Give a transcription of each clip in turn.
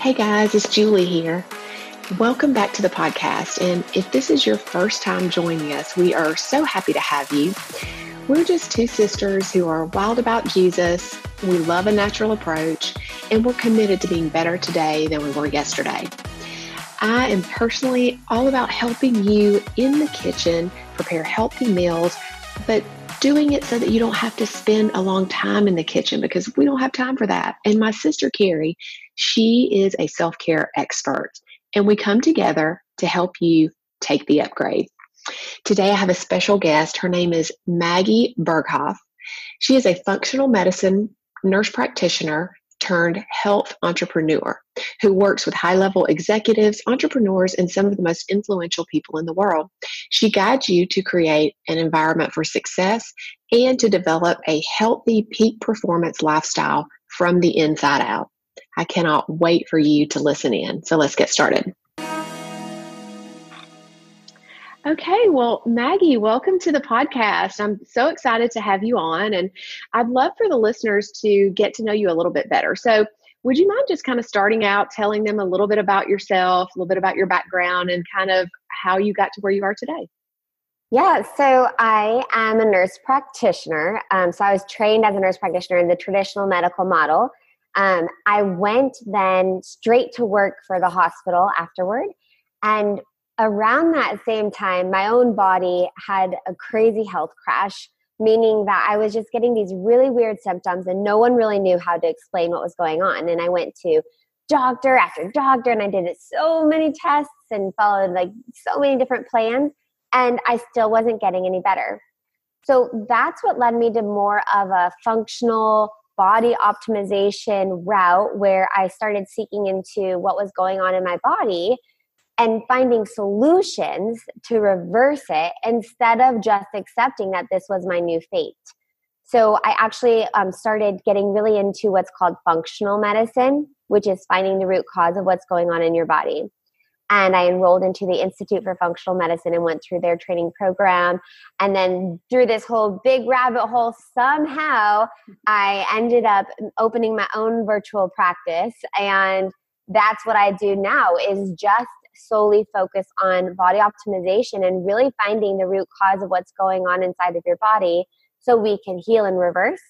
Hey guys, it's Julie here. Welcome back to the podcast. And if this is your first time joining us, we are so happy to have you. We're just two sisters who are wild about Jesus. We love a natural approach, and we're committed to being better today than we were yesterday. I am personally all about helping you in the kitchen prepare healthy meals, but doing it so that you don't have to spend a long time in the kitchen because we don't have time for that. And my sister Carrie, she is a self care expert, and we come together to help you take the upgrade. Today, I have a special guest. Her name is Maggie Berghoff. She is a functional medicine nurse practitioner turned health entrepreneur who works with high level executives, entrepreneurs, and some of the most influential people in the world. She guides you to create an environment for success and to develop a healthy peak performance lifestyle from the inside out. I cannot wait for you to listen in. So let's get started. Okay, well, Maggie, welcome to the podcast. I'm so excited to have you on, and I'd love for the listeners to get to know you a little bit better. So, would you mind just kind of starting out telling them a little bit about yourself, a little bit about your background, and kind of how you got to where you are today? Yeah, so I am a nurse practitioner. Um, so I was trained as a nurse practitioner in the traditional medical model. Um, I went then straight to work for the hospital afterward. And around that same time, my own body had a crazy health crash, meaning that I was just getting these really weird symptoms and no one really knew how to explain what was going on. And I went to doctor after doctor and I did so many tests and followed like so many different plans and I still wasn't getting any better. So that's what led me to more of a functional body optimization route where I started seeking into what was going on in my body and finding solutions to reverse it instead of just accepting that this was my new fate. So I actually um, started getting really into what's called functional medicine, which is finding the root cause of what's going on in your body. And I enrolled into the Institute for Functional Medicine and went through their training program. And then through this whole big rabbit hole, somehow I ended up opening my own virtual practice. And that's what I do now is just solely focus on body optimization and really finding the root cause of what's going on inside of your body so we can heal and reverse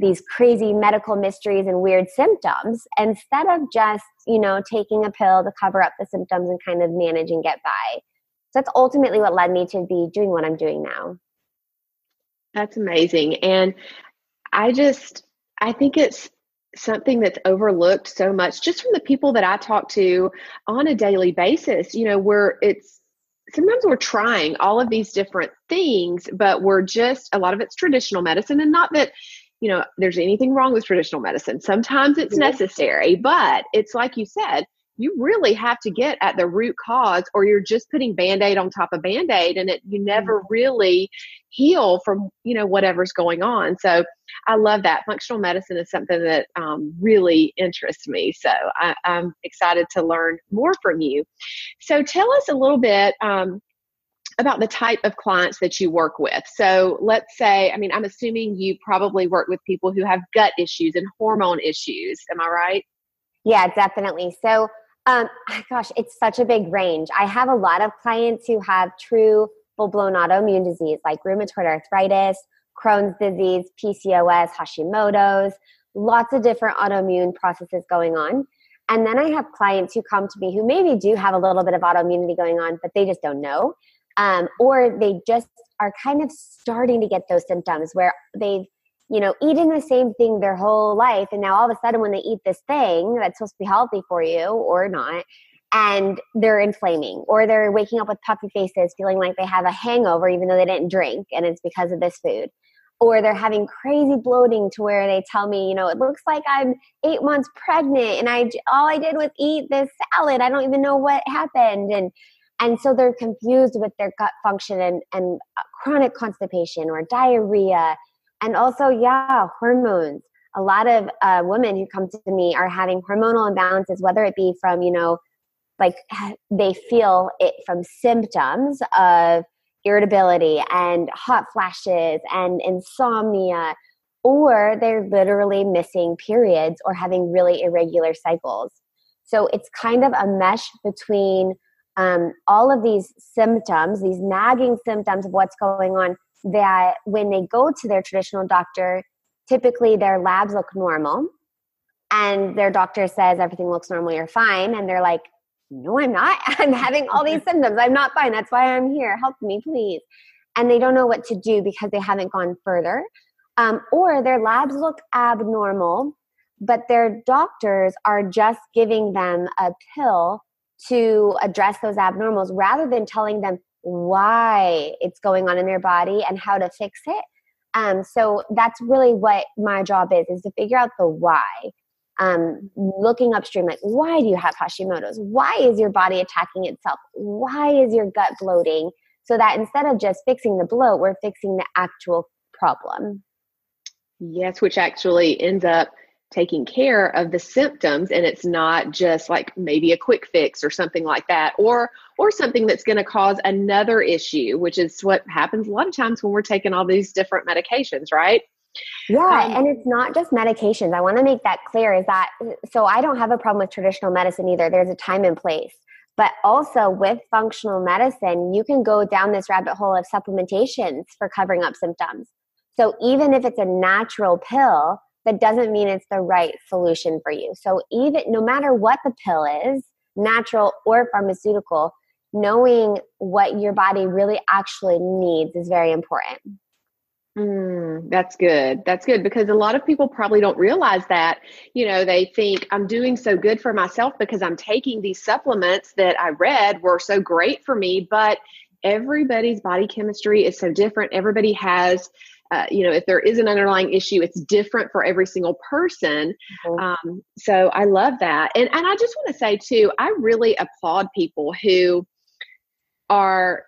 these crazy medical mysteries and weird symptoms instead of just, you know, taking a pill to cover up the symptoms and kind of manage and get by. So that's ultimately what led me to be doing what I'm doing now. That's amazing. And I just, I think it's something that's overlooked so much just from the people that I talk to on a daily basis, you know, where it's sometimes we're trying all of these different things, but we're just a lot of it's traditional medicine and not that you know there's anything wrong with traditional medicine. Sometimes it's necessary, but it's like you said, you really have to get at the root cause or you're just putting band-aid on top of band-aid and it you never mm-hmm. really heal from you know whatever's going on. So i love that. Functional medicine is something that um, really interests me. So I, am excited to learn more from you. So tell us a little bit um, about the type of clients that you work with. So let's say, I mean, I'm assuming you probably work with people who have gut issues and hormone issues. Am I right? Yeah, definitely. So um, gosh, it's such a big range. I have a lot of clients who have true full blown autoimmune disease like rheumatoid arthritis, Crohn's disease, PCOS, Hashimoto's, lots of different autoimmune processes going on. And then I have clients who come to me who maybe do have a little bit of autoimmunity going on, but they just don't know. Um, or they just are kind of starting to get those symptoms where they've you know, eating the same thing their whole life. And now all of a sudden, when they eat this thing that's supposed to be healthy for you or not, and they're inflaming, or they're waking up with puffy faces, feeling like they have a hangover even though they didn't drink, and it's because of this food. Or they're having crazy bloating to where they tell me, you know, it looks like I'm eight months pregnant, and I all I did was eat this salad. I don't even know what happened, and and so they're confused with their gut function and, and chronic constipation or diarrhea and also, yeah, hormones. A lot of uh, women who come to me are having hormonal imbalances, whether it be from, you know, like they feel it from symptoms of irritability and hot flashes and insomnia, or they're literally missing periods or having really irregular cycles. So it's kind of a mesh between um, all of these symptoms, these nagging symptoms of what's going on, that when they go to their traditional doctor, typically their labs look normal and their doctor says everything looks normal, you're fine. And they're like, no, I'm not. I'm having all these symptoms. I'm not fine. That's why I'm here. Help me, please. And they don't know what to do because they haven't gone further. Um, or their labs look abnormal, but their doctors are just giving them a pill to address those abnormals rather than telling them why it's going on in their body and how to fix it. Um, so that's really what my job is, is to figure out the why. Um, looking upstream, like why do you have Hashimoto's? Why is your body attacking itself? Why is your gut bloating? So that instead of just fixing the bloat, we're fixing the actual problem. Yes, which actually ends up taking care of the symptoms and it's not just like maybe a quick fix or something like that or or something that's going to cause another issue which is what happens a lot of times when we're taking all these different medications right? Yeah um, and it's not just medications. I want to make that clear is that so i don't have a problem with traditional medicine either. There's a time and place. But also with functional medicine you can go down this rabbit hole of supplementations for covering up symptoms. So even if it's a natural pill that doesn't mean it's the right solution for you. So even no matter what the pill is, natural or pharmaceutical, knowing what your body really actually needs is very important. Mm, that's good. That's good because a lot of people probably don't realize that. You know, they think I'm doing so good for myself because I'm taking these supplements that I read were so great for me, but everybody's body chemistry is so different. Everybody has uh, you know if there is an underlying issue it's different for every single person. Mm-hmm. um, so i love that. And, and i just want to say too i really applaud people who are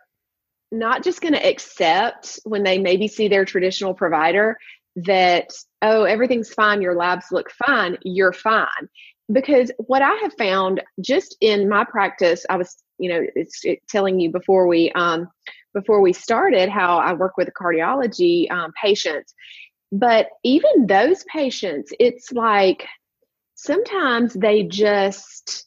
not just going to accept when they maybe see their traditional provider that oh everything's fine your labs look fine you're fine. Because what i have found just in my practice i was you know it's, it's telling you before we um, before we started how I work with cardiology um, patients. But even those patients, it's like sometimes they just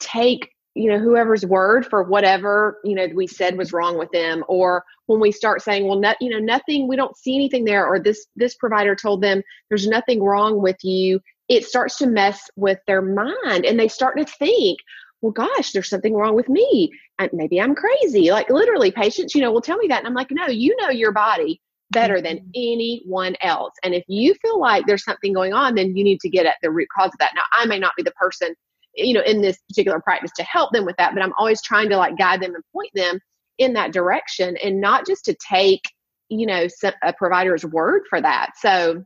take you know whoever's word for whatever you know we said was wrong with them or when we start saying well no, you know nothing we don't see anything there or this this provider told them there's nothing wrong with you it starts to mess with their mind and they start to think well, gosh, there's something wrong with me. maybe I'm crazy. Like literally, patients, you know, will tell me that. And I'm like, no, you know your body better than mm-hmm. anyone else. And if you feel like there's something going on, then you need to get at the root cause of that. Now, I may not be the person, you know, in this particular practice to help them with that, but I'm always trying to like guide them and point them in that direction and not just to take, you know, a provider's word for that. So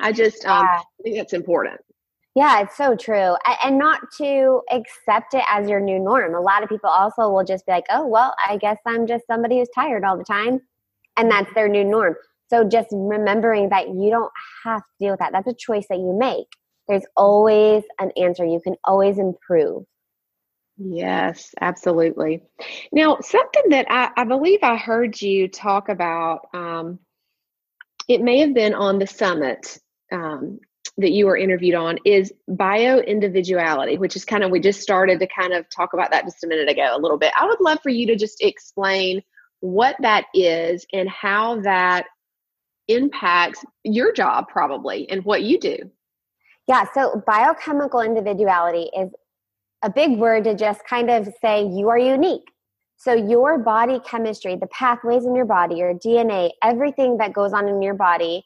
I just um, I think that's important. Yeah, it's so true. And not to accept it as your new norm. A lot of people also will just be like, oh, well, I guess I'm just somebody who's tired all the time. And that's their new norm. So just remembering that you don't have to deal with that. That's a choice that you make. There's always an answer. You can always improve. Yes, absolutely. Now, something that I, I believe I heard you talk about, um, it may have been on the summit um, that you were interviewed on is bio individuality, which is kind of, we just started to kind of talk about that just a minute ago a little bit. I would love for you to just explain what that is and how that impacts your job, probably, and what you do. Yeah, so biochemical individuality is a big word to just kind of say you are unique. So, your body chemistry, the pathways in your body, your DNA, everything that goes on in your body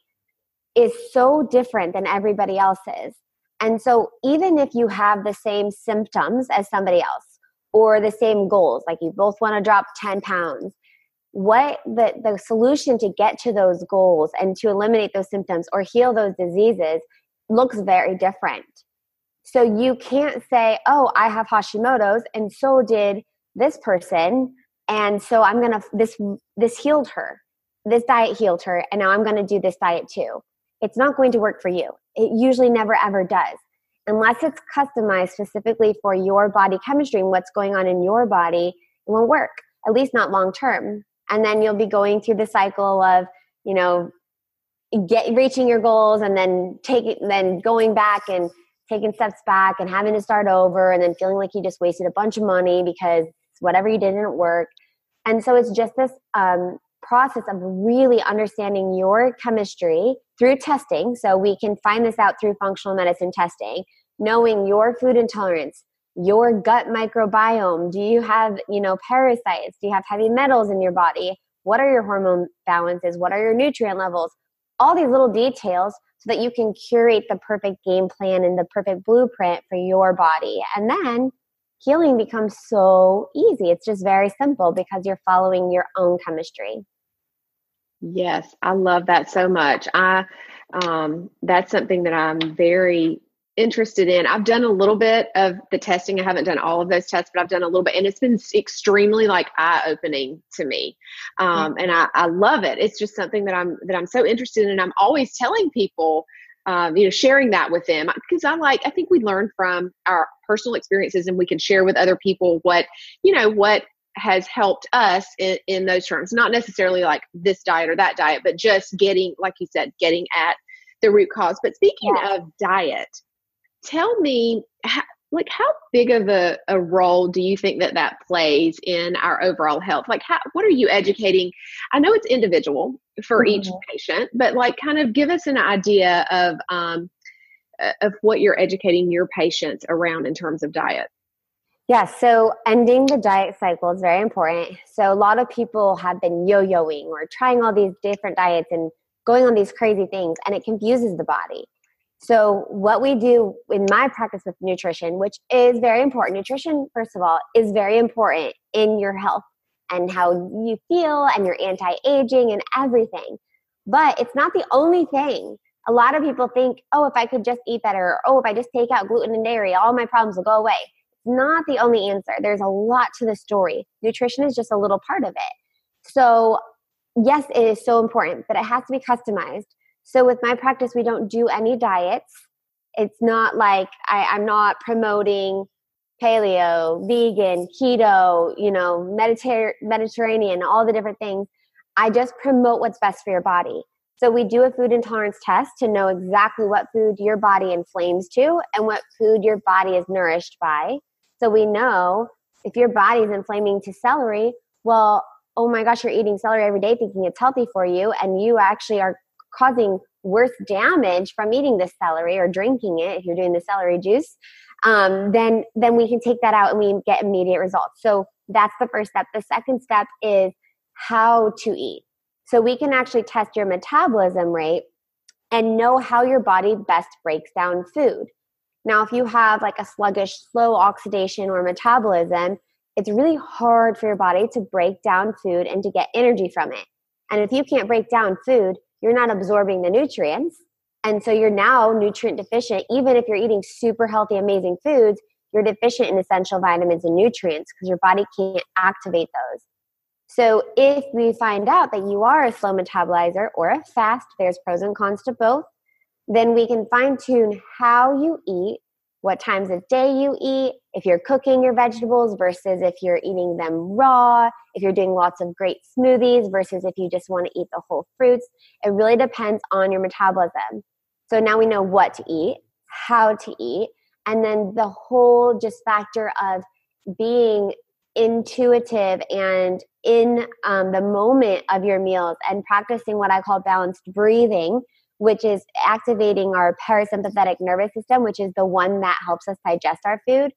is so different than everybody else's. And so, even if you have the same symptoms as somebody else or the same goals, like you both want to drop 10 pounds, what the, the solution to get to those goals and to eliminate those symptoms or heal those diseases looks very different. So, you can't say, oh, I have Hashimoto's, and so did this person. And so I'm gonna this this healed her. This diet healed her, and now I'm gonna do this diet too it's not going to work for you. It usually never ever does. Unless it's customized specifically for your body chemistry and what's going on in your body, it won't work, at least not long term. And then you'll be going through the cycle of, you know, get reaching your goals and then taking then going back and taking steps back and having to start over and then feeling like you just wasted a bunch of money because whatever you did didn't work. And so it's just this um, process of really understanding your chemistry through testing. So we can find this out through functional medicine testing, knowing your food intolerance, your gut microbiome. Do you have, you know, parasites? Do you have heavy metals in your body? What are your hormone balances? What are your nutrient levels? All these little details so that you can curate the perfect game plan and the perfect blueprint for your body. And then healing becomes so easy. It's just very simple because you're following your own chemistry. Yes, I love that so much. I um, that's something that I'm very interested in. I've done a little bit of the testing. I haven't done all of those tests, but I've done a little bit, and it's been extremely like eye opening to me. Um, and I, I love it. It's just something that I'm that I'm so interested in. And I'm always telling people, um, you know, sharing that with them because I like. I think we learn from our personal experiences, and we can share with other people what you know what has helped us in, in those terms. Not necessarily like this diet or that diet, but just getting, like you said, getting at the root cause. But speaking yeah. of diet, tell me how, like how big of a, a role do you think that that plays in our overall health like how, what are you educating i know it's individual for mm-hmm. each patient but like kind of give us an idea of um, of what you're educating your patients around in terms of diet yeah, so ending the diet cycle is very important. So, a lot of people have been yo yoing or trying all these different diets and going on these crazy things, and it confuses the body. So, what we do in my practice with nutrition, which is very important, nutrition, first of all, is very important in your health and how you feel and your anti aging and everything. But it's not the only thing. A lot of people think, oh, if I could just eat better, or oh, if I just take out gluten and dairy, all my problems will go away. Not the only answer. There's a lot to the story. Nutrition is just a little part of it. So, yes, it is so important, but it has to be customized so with my practice, we don't do any diets. It's not like I, I'm not promoting paleo, vegan, keto, you know, Mediter- Mediterranean, all the different things. I just promote what's best for your body. So we do a food intolerance test to know exactly what food your body inflames to and what food your body is nourished by. So we know if your body's inflaming to celery, well, oh my gosh, you're eating celery every day thinking it's healthy for you, and you actually are causing worse damage from eating this celery or drinking it if you're doing the celery juice um, then then we can take that out and we get immediate results. So that's the first step. The second step is how to eat. So we can actually test your metabolism rate and know how your body best breaks down food now if you have like a sluggish slow oxidation or metabolism it's really hard for your body to break down food and to get energy from it and if you can't break down food you're not absorbing the nutrients. And so you're now nutrient deficient. Even if you're eating super healthy, amazing foods, you're deficient in essential vitamins and nutrients because your body can't activate those. So if we find out that you are a slow metabolizer or a fast, there's pros and cons to both, then we can fine tune how you eat what times of day you eat, if you're cooking your vegetables versus if you're eating them raw, if you're doing lots of great smoothies versus if you just want to eat the whole fruits. It really depends on your metabolism. So now we know what to eat, how to eat, and then the whole just factor of being intuitive and in um, the moment of your meals and practicing what I call balanced breathing which is activating our parasympathetic nervous system, which is the one that helps us digest our food.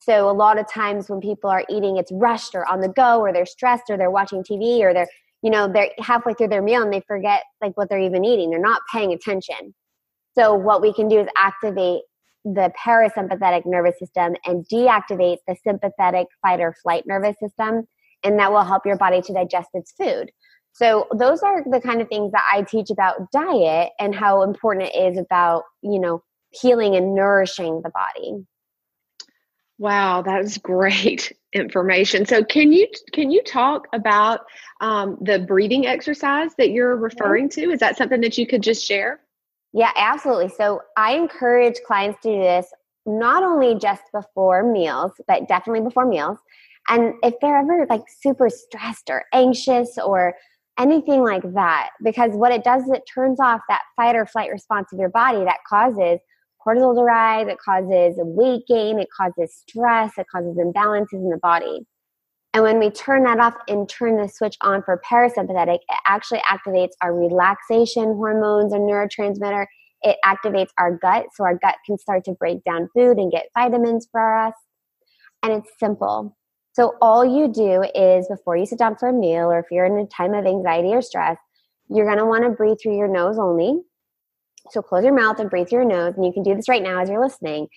So a lot of times when people are eating, it's rushed or on the go, or they're stressed, or they're watching TV, or they're you know they're halfway through their meal and they forget like what they're even eating. They're not paying attention. So what we can do is activate the parasympathetic nervous system and deactivate the sympathetic fight or flight nervous system, and that will help your body to digest its food. So those are the kind of things that I teach about diet and how important it is about, you know, healing and nourishing the body. Wow, that is great information. So can you can you talk about um, the breathing exercise that you're referring to? Is that something that you could just share? Yeah, absolutely. So I encourage clients to do this not only just before meals, but definitely before meals. And if they're ever like super stressed or anxious or anything like that because what it does is it turns off that fight or flight response of your body that causes cortisol to rise, it causes weight gain, it causes stress, it causes imbalances in the body. And when we turn that off and turn the switch on for parasympathetic, it actually activates our relaxation hormones and neurotransmitter. It activates our gut, so our gut can start to break down food and get vitamins for us. And it's simple. So, all you do is before you sit down for a meal, or if you're in a time of anxiety or stress, you're gonna wanna breathe through your nose only. So, close your mouth and breathe through your nose. And you can do this right now as you're listening.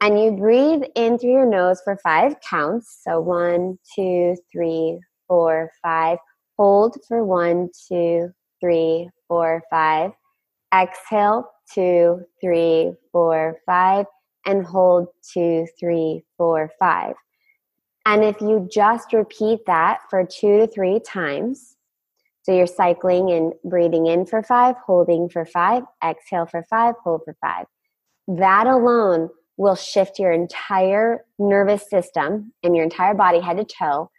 And you breathe in through your nose for five counts. So, one, two, three, four, five. Hold for one, two, three, four, five. Exhale, two, three, four, five. And hold two, three, four, five. And if you just repeat that for two to three times, so you're cycling and breathing in for five, holding for five, exhale for five, hold for five. That alone will shift your entire nervous system and your entire body head to toe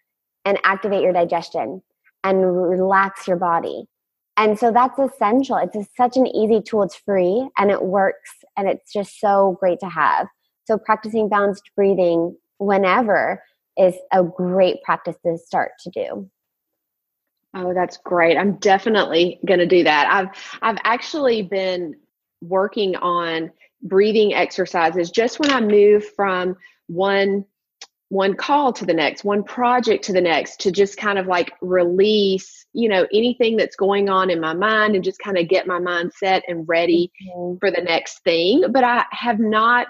and activate your digestion and relax your body. And so that's essential. It's a, such an easy tool. It's free and it works and it's just so great to have. So practicing balanced breathing whenever is a great practice to start to do. Oh, that's great. I'm definitely going to do that. I've I've actually been working on breathing exercises just when I move from one one call to the next, one project to the next to just kind of like release, you know, anything that's going on in my mind and just kind of get my mind set and ready mm-hmm. for the next thing. But I have not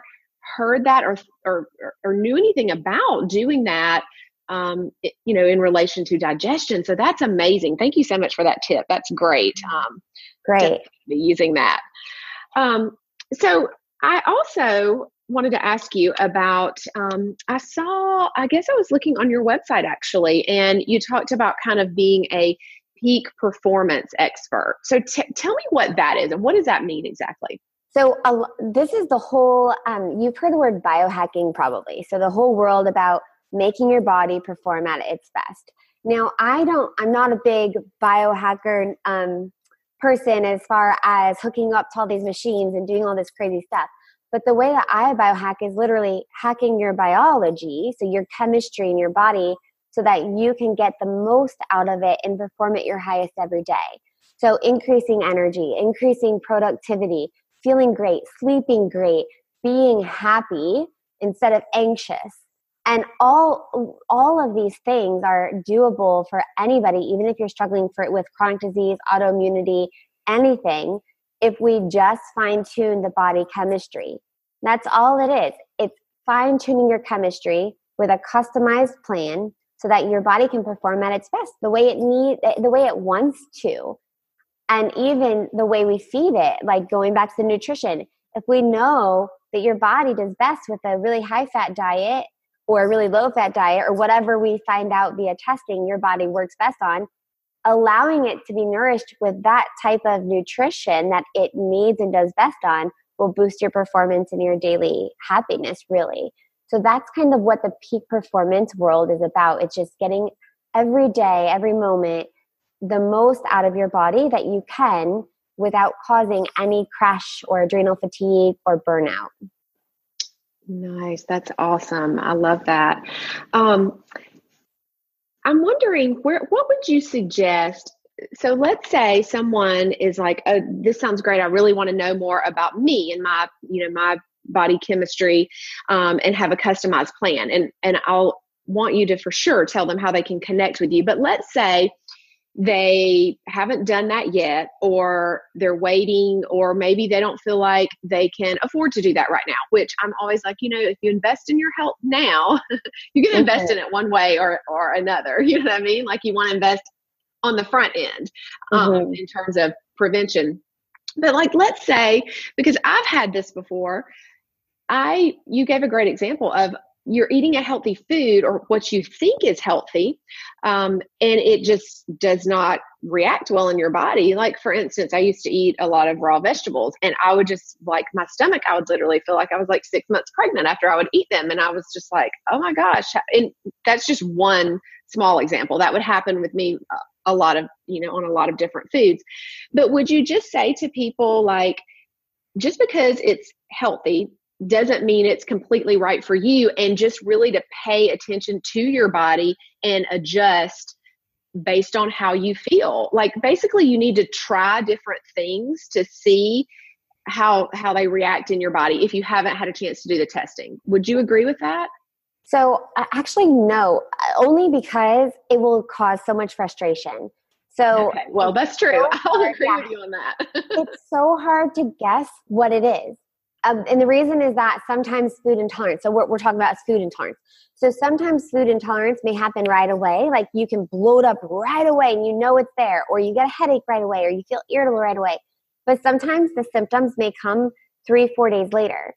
heard that or, or or knew anything about doing that um, it, you know in relation to digestion. So that's amazing. Thank you so much for that tip. That's great mm-hmm. um, great. using that. Um, so i also wanted to ask you about um, i saw i guess i was looking on your website actually and you talked about kind of being a peak performance expert. So t- tell me what that is and what does that mean exactly so uh, this is the whole. Um, you've heard the word biohacking, probably. So the whole world about making your body perform at its best. Now, I don't. I'm not a big biohacker um, person as far as hooking up to all these machines and doing all this crazy stuff. But the way that I biohack is literally hacking your biology, so your chemistry in your body, so that you can get the most out of it and perform at your highest every day. So increasing energy, increasing productivity, feeling great, sleeping great, being happy instead of anxious. And all all of these things are doable for anybody, even if you're struggling for with chronic disease, autoimmunity, anything, if we just fine tune the body chemistry. That's all it is. It's fine tuning your chemistry with a customized plan so that your body can perform at its best the way it need the way it wants to and even the way we feed it like going back to the nutrition if we know that your body does best with a really high fat diet or a really low fat diet or whatever we find out via testing your body works best on allowing it to be nourished with that type of nutrition that it needs and does best on will boost your performance and your daily happiness really. So that's kind of what the peak performance world is about. It's just getting every day every moment the most out of your body that you can without causing any crash or adrenal fatigue or burnout. Nice. That's awesome. I love that. Um, I'm wondering where what would you suggest? So let's say someone is like, "Oh, this sounds great. I really want to know more about me and my, you know, my body chemistry, um, and have a customized plan." And and I'll want you to for sure tell them how they can connect with you. But let's say they haven't done that yet or they're waiting or maybe they don't feel like they can afford to do that right now which i'm always like you know if you invest in your health now you can invest in it one way or or another you know what i mean? Like you want to invest on the front end um, mm-hmm. in terms of prevention. But like let's say because i've had this before i you gave a great example of you're eating a healthy food or what you think is healthy um, and it just does not react well in your body. Like for instance i used to eat a lot of raw vegetables and i would just like my stomach i would literally feel like i was like six months pregnant after i would eat them and i was just like oh my gosh. And that's just one small example. That would happen with me uh, a lot of you know on a lot of different foods. But would you just say to people like just because it's healthy doesn't mean it's completely right for you and just really to pay attention to your body and adjust based on how you feel. Like basically you need to try different things to see how how they react in your body if you haven't had a chance to do the testing. Would you agree with that? So actually no. Only because it will cause so much frustration. So okay. well that's true. so i'll agree yeah. with you on that. It's so hard to guess what it is um, and the reason is that sometimes food intolerance so what we're talking about is food intolerance. So sometimes food intolerance may happen right away like you can bloat up right away and you know it's there or you get a headache right away or you feel irritable right away. But sometimes the symptoms may come three four days later.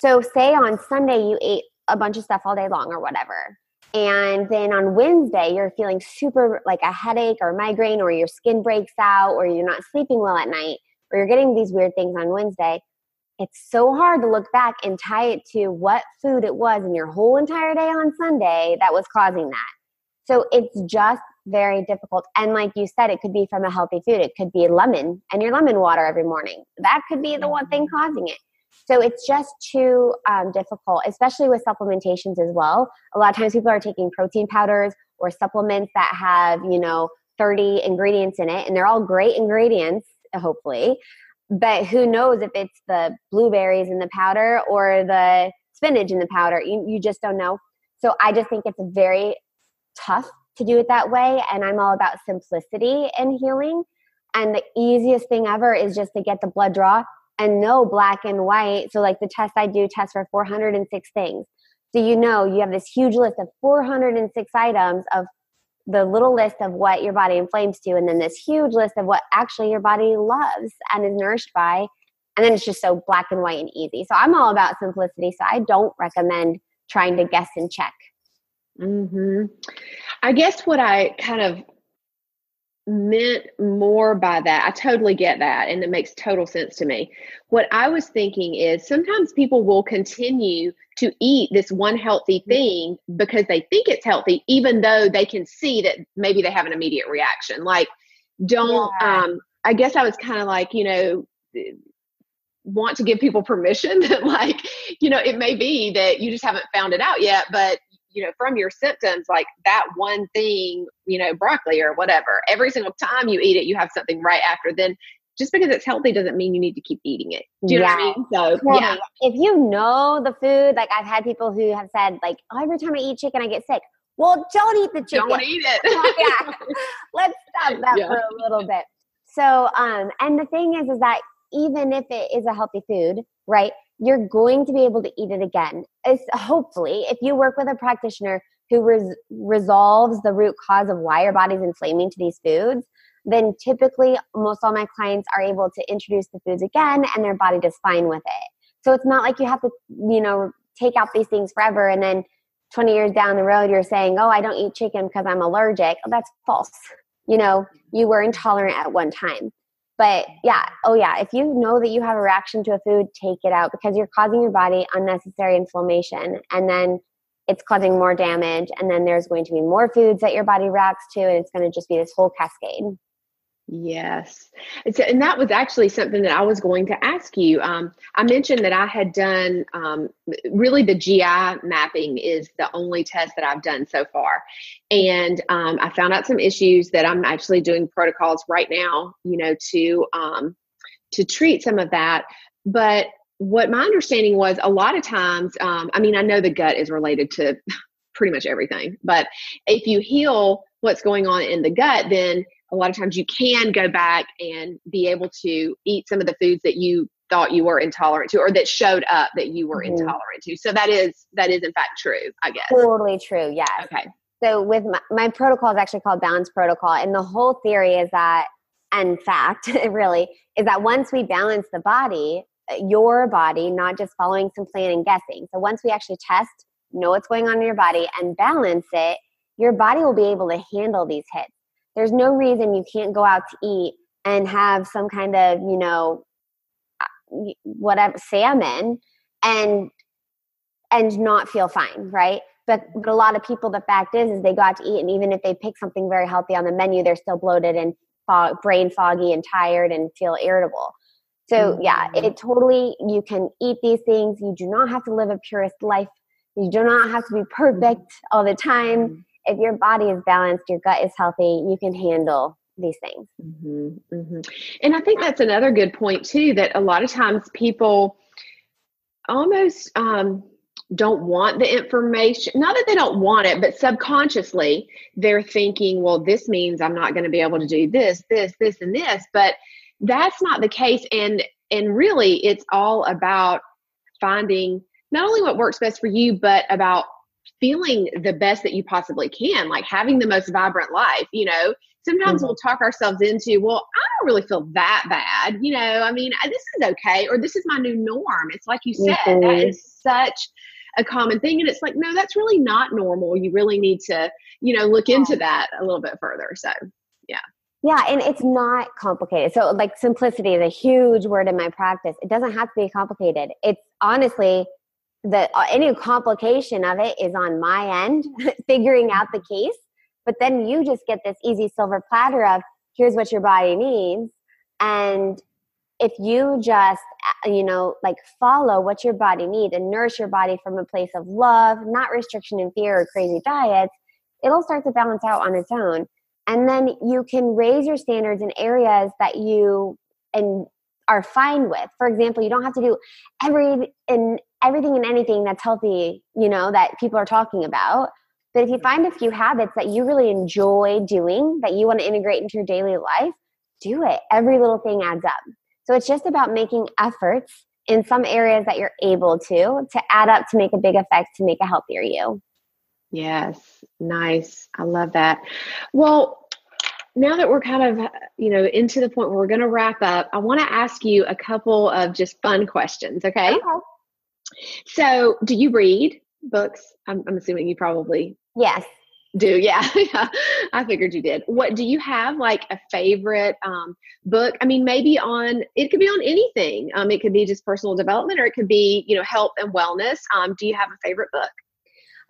So say on sunday you ate a bunch of stuff all day long or whatever and then on wednesday you're feeling super like a headache or migraine or your skin breaks out or you're not sleeping well at night or you're getting these weird things on wednesday it's so hard to look back and tie it to what food it was in your whole entire day on Sunday that was causing that. So it's just very difficult. And like you said, it could be from a healthy food. It could be lemon and your lemon water every morning. That could be the one thing causing it. So it's just too um, difficult, especially with supplementations as well. A lot of times people are taking protein powders or supplements that have, you know, 30 ingredients in it, and they're all great ingredients, hopefully but who knows if it's the blueberries in the powder or the spinach in the powder you, you just don't know. So i just think it's very tough to do it that way and i'm all about simplicity and healing. And the easiest thing ever is just to get the blood draw and know black and white. So like the test i do test for 406 things. So you know you have this huge list of 406 items of the little list of what your body inflames to, and then this huge list of what actually your body loves and is nourished by. And then it's just so black and white and easy. So I'm all about simplicity. So I don't recommend trying to guess and check. Hmm. I guess what I kind of meant more by that. I totally get that, and it makes total sense to me. What I was thinking is sometimes people will continue to eat this one healthy thing because they think it's healthy, even though they can see that maybe they have an immediate reaction. Like, don't, yeah. um, I guess I was kind of like, you know, want to give people permission that, like, you know, it may be that you just haven't found it out yet, but you know, from your symptoms, like that one thing, you know, broccoli or whatever, every single time you eat it, you have something right after. Then just because it's healthy doesn't mean you need to keep eating it. Do you yeah. know what I mean? So yeah. If you know the food, like I've had people who have said, like, oh, every time I eat chicken, I get sick. Well, don't eat the chicken. Don't eat it. yeah. Let's stop that yeah. for a little bit. So, um, and the thing is, is that even if it is a healthy food, right? You're going to be able to eat it again. It's, hopefully, if you work with a practitioner who res- resolves the root cause of why your body's inflaming to these foods, then typically most all my clients are able to introduce the foods again and their body does fine with it. So it's not like you have to, you know, take out these things forever and then 20 years down the road you're saying, "Oh, I don't eat chicken because I'm allergic." Oh, that's false. You know, you were intolerant at one time. But yeah, oh yeah, if you know that you have a reaction to a food, take it out because you're causing your body unnecessary inflammation and then it's causing more damage and then there's going to be more foods that your body reacts to and it's going to just be this whole cascade. Yes. It's, and that was actually something that I was going to ask you. Um, I mentioned that I had done um, really the GI mapping is the only test that I've done so far. And um, I found out some issues that I'm actually doing protocols right now, you know, to um, to treat some of that. But what my understanding was a lot of times, um, I mean, I know the gut is related to pretty much everything, but if you heal what's going on in the gut, then a lot of times you can go back and be able to eat some of the foods that you thought you were intolerant to or that showed up that you were mm-hmm. intolerant to. So that is that is in fact true i guess. Totally true yes. Okay. So with my, my protocol is actually called balance protocol and the whole theory is that and fact really is that once we balance the body your body not just following some plan and guessing. So once we actually test know what's going on in your body and balance it your body will be able to handle these hits there's no reason you can't go out to eat and have some kind of you know uh, whatever salmon and and not feel fine right but but a lot of people the fact is is they go out to eat and even if they pick something very healthy on the menu they're still bloated and fog, brain foggy and tired and feel irritable So, yeah, mm-hmm. it totally, you can eat these things. You do not have to live a purist life. You do not have to be perfect all the time. If your body is balanced, your gut is healthy, you can handle these things. Mm-hmm, mm-hmm. And I think that's another good point, too, that a lot of times people almost um, don't want the information. Not that they don't want it, but subconsciously they're thinking, well, this means I'm not going to be able to do this, this, this, and this. But that's not the case. And and really it's all about finding not only what works best for you, but about feeling the best that you possibly can, like having the most vibrant life, you know. Sometimes mm-hmm. we'll talk ourselves into, well, I don't really feel that bad. You know, I mean, this is okay, or this is my new norm. It's like you said, mm-hmm. that is such a common thing. And it's like, no, that's really not normal. You really need to, you know, look into that a little bit further. So, yeah. Yeah, and it's not complicated. So, like, simplicity is a huge word in my practice. It doesn't have to be complicated. It's honestly the uh, any complication of it is on my end, figuring out the case. But then you just get this easy silver platter of here's what your body needs, and if you just uh, you know like follow what your body needs and nourish your body from a place of love not restriction and fear or crazy diets it'll start to balance out on its own. And then you can raise your standards in areas that you and are fine with. For example you don't have to do every in everything and anything that's healthy you know that people are talking about but if you mm-hmm. find a few habits that you really enjoy doing that you want to integrate into your daily life do it every little thing adds up so it's just about making efforts in some areas that you're able to to add up to make a big effect to make a healthier you. Yes, nice. I love that. Well, now that we're kind of, you know, into the point where we're going to wrap up, I want to ask you a couple of just fun questions, okay? okay. So, do you read books? I'm, I'm assuming you probably Yes. do yeah yeah. I figured you did. What do you have like a favorite um, book? I mean maybe on it could be on anything. Um, it could be just personal development or it could be you know health and wellness. Um, do you have a favorite book?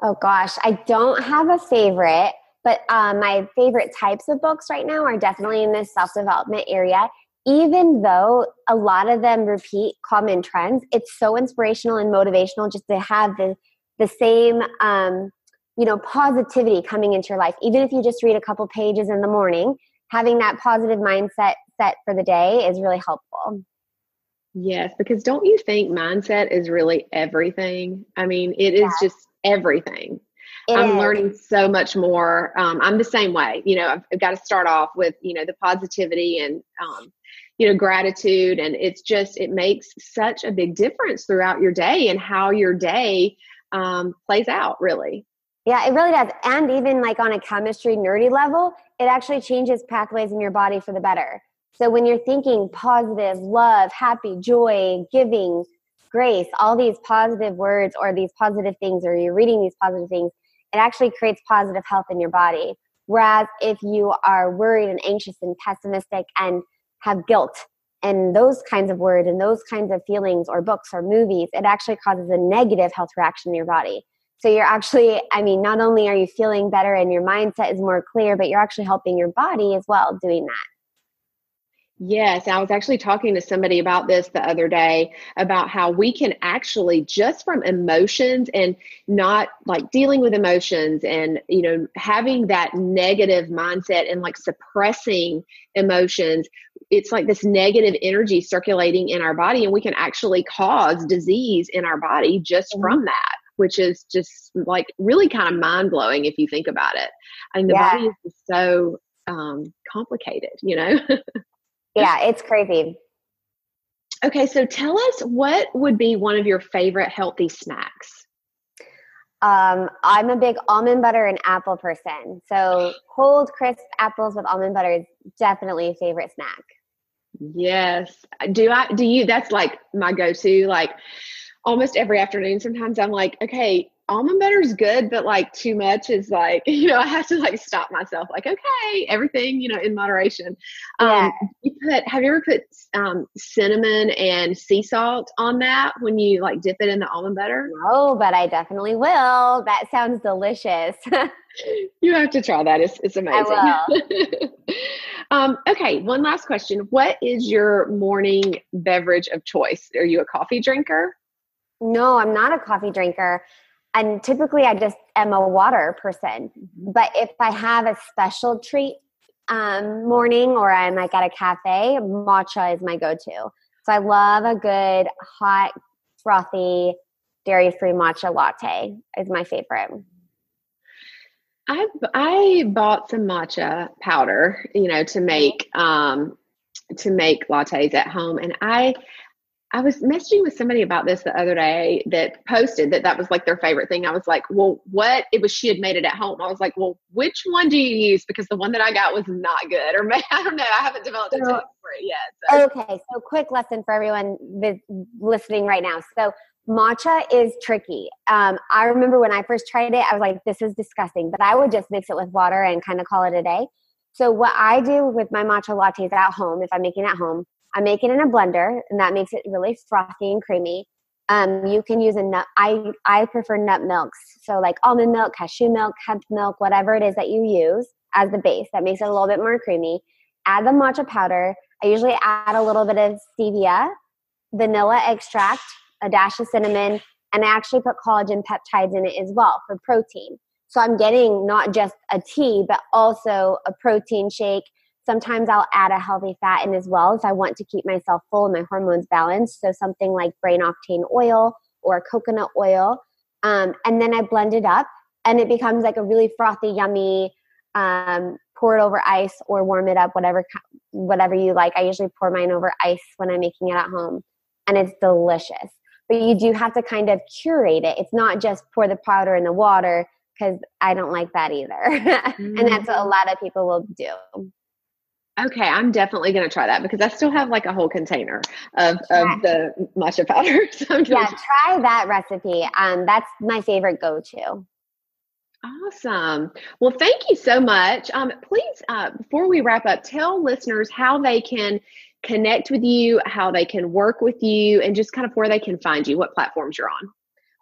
Oh gosh. I don't have a favorite but um, my favorite types of books right now are definitely in this self-development area even though a lot of them repeat common trends it's so inspirational and motivational just to have the the same um, you know positivity coming into your life even if you just read a couple pages in the morning having that positive mindset set for the day is really helpful yes because don't you think mindset is really everything i mean it is yeah. just everything it i'm is. learning so much more um, i'm the same way you know I've, I've, got to start off with you know the positivity and um, you know gratitude and it's just it makes such a big difference throughout your day and how your day um, plays out really yeah, it really does. And even like on a chemistry nerdy level, it actually changes pathways in your body for the better. So when you're thinking positive, love, happy, joy, giving, grace, all these positive words or these positive things, or you're reading these positive things, it actually creates positive health in your body. Whereas if you are worried and anxious and pessimistic and have guilt and those kinds of words and those kinds of feelings or books or movies, it actually causes a negative health reaction in your body. So you're actually, I mean, not only are you feeling better and your mindset is more clear, but you're actually helping your body as well doing that. Yes, I was actually talking to somebody about this the other day about how we can actually just from emotions and not like dealing with emotions and you know having that negative mindset and like suppressing emotions it's like this negative energy circulating in our body and we can actually cause disease in our body just mm-hmm. from that which is just like really kind of mind blowing if you think about it. I mean, the yeah. body is so um, complicated, you know? yeah, it's crazy. Okay, so tell us what would be one of your favorite healthy snacks? Um, I'm a big almond butter and apple person. So cold, crisp apples with almond butter is definitely a favorite snack. Yes. Do I do you that's like my go-to like almost every afternoon sometimes i'm like okay almond butter is good but like too much is like you know i have to like stop myself like okay everything you know in moderation yeah. um you put have you ever put um cinnamon and sea salt on that when you like dip it in the almond butter no but i definitely will that sounds delicious you have to try that it's, it's amazing Um, okay, one last question. What is your morning beverage of choice? Are you a coffee drinker? No, I'm not a coffee drinker. And typically I just am a water person. Mm-hmm. But if I have a special treat um, morning or I'm like at a cafe, matcha is my go to. So I love a good hot, frothy, dairy free matcha latte, is my favorite. I I bought some matcha powder, you know, to make um to make lattes at home and I I was messaging with somebody about this the other day that posted that that was like their favorite thing. I was like, well, what? It was she had made it at home. I was like, well, which one do you use? Because the one that I got was not good, or maybe, I don't know. I haven't developed a so, for it yet. So. Okay, so quick lesson for everyone listening right now. So matcha is tricky. Um, I remember when I first tried it, I was like, this is disgusting, but I would just mix it with water and kind of call it a day. So what I do with my matcha lattes at home, if I'm making at home, I make it in a blender, and that makes it really frothy and creamy. Um, you can use a nut. I I prefer nut milks, so like almond milk, cashew milk, hemp milk, whatever it is that you use as the base. That makes it a little bit more creamy. Add the matcha powder. I usually add a little bit of stevia, vanilla extract, a dash of cinnamon, and I actually put collagen peptides in it as well for protein. So I'm getting not just a tea, but also a protein shake Sometimes I'll add a healthy fat in as well if I want to keep myself full and my hormones balanced. So something like brain octane oil or coconut oil. Um, and then I blend it up and it becomes like a really frothy, yummy, um, pour it over ice or warm it up, whatever, whatever you like. I usually pour mine over ice when I'm making it at home and it's delicious. But you do have to kind of curate it. It's not just pour the powder in the water because I don't like that either. and that's what a mm. lot of people will do. Okay, I'm definitely going to try that because I still have like a whole container of, of the matcha powder. So yeah, try that recipe. Um, that's my favorite go-to. Awesome. Well, thank you so much. Um, please, uh, before we wrap up, tell listeners how they can connect with you, how they can work with you, and just kind of where they can find you, what platforms you're on.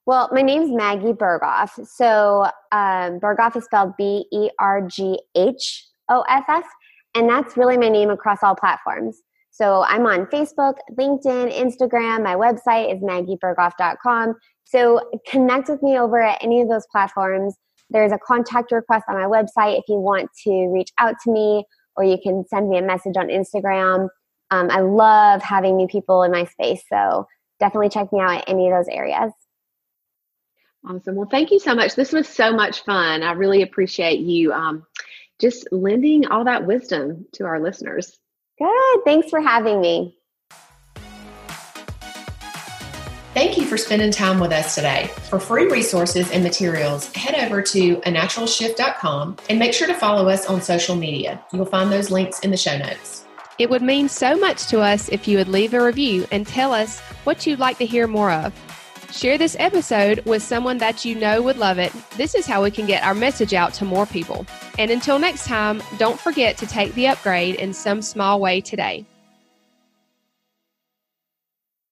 Well, my name's Maggie Berghoff. So um, Berghoff is spelled B E R G H O F F. And that's really my name across all platforms. So I'm on Facebook, LinkedIn, Instagram. My website is maggieberghoff.com. So connect with me over at any of those platforms. There's a contact request on my website if you want to reach out to me, or you can send me a message on Instagram. Um, I love having new people in my space. So definitely check me out at any of those areas. Awesome. Well, thank you so much. This was so much fun. I really appreciate you um, just lending all that wisdom to our listeners. Good. Thanks for having me. Thank you for spending time with us today. For free resources and materials, head over to anaturalshift.com and make sure to follow us on social media. You'll find those links in the show notes. It would mean so much to us if you would leave a review and tell us what you'd like to hear more of. Share this episode with someone that you know would love it. This is how we can get our message out to more people. And until next time, don't forget to take the upgrade in some small way today.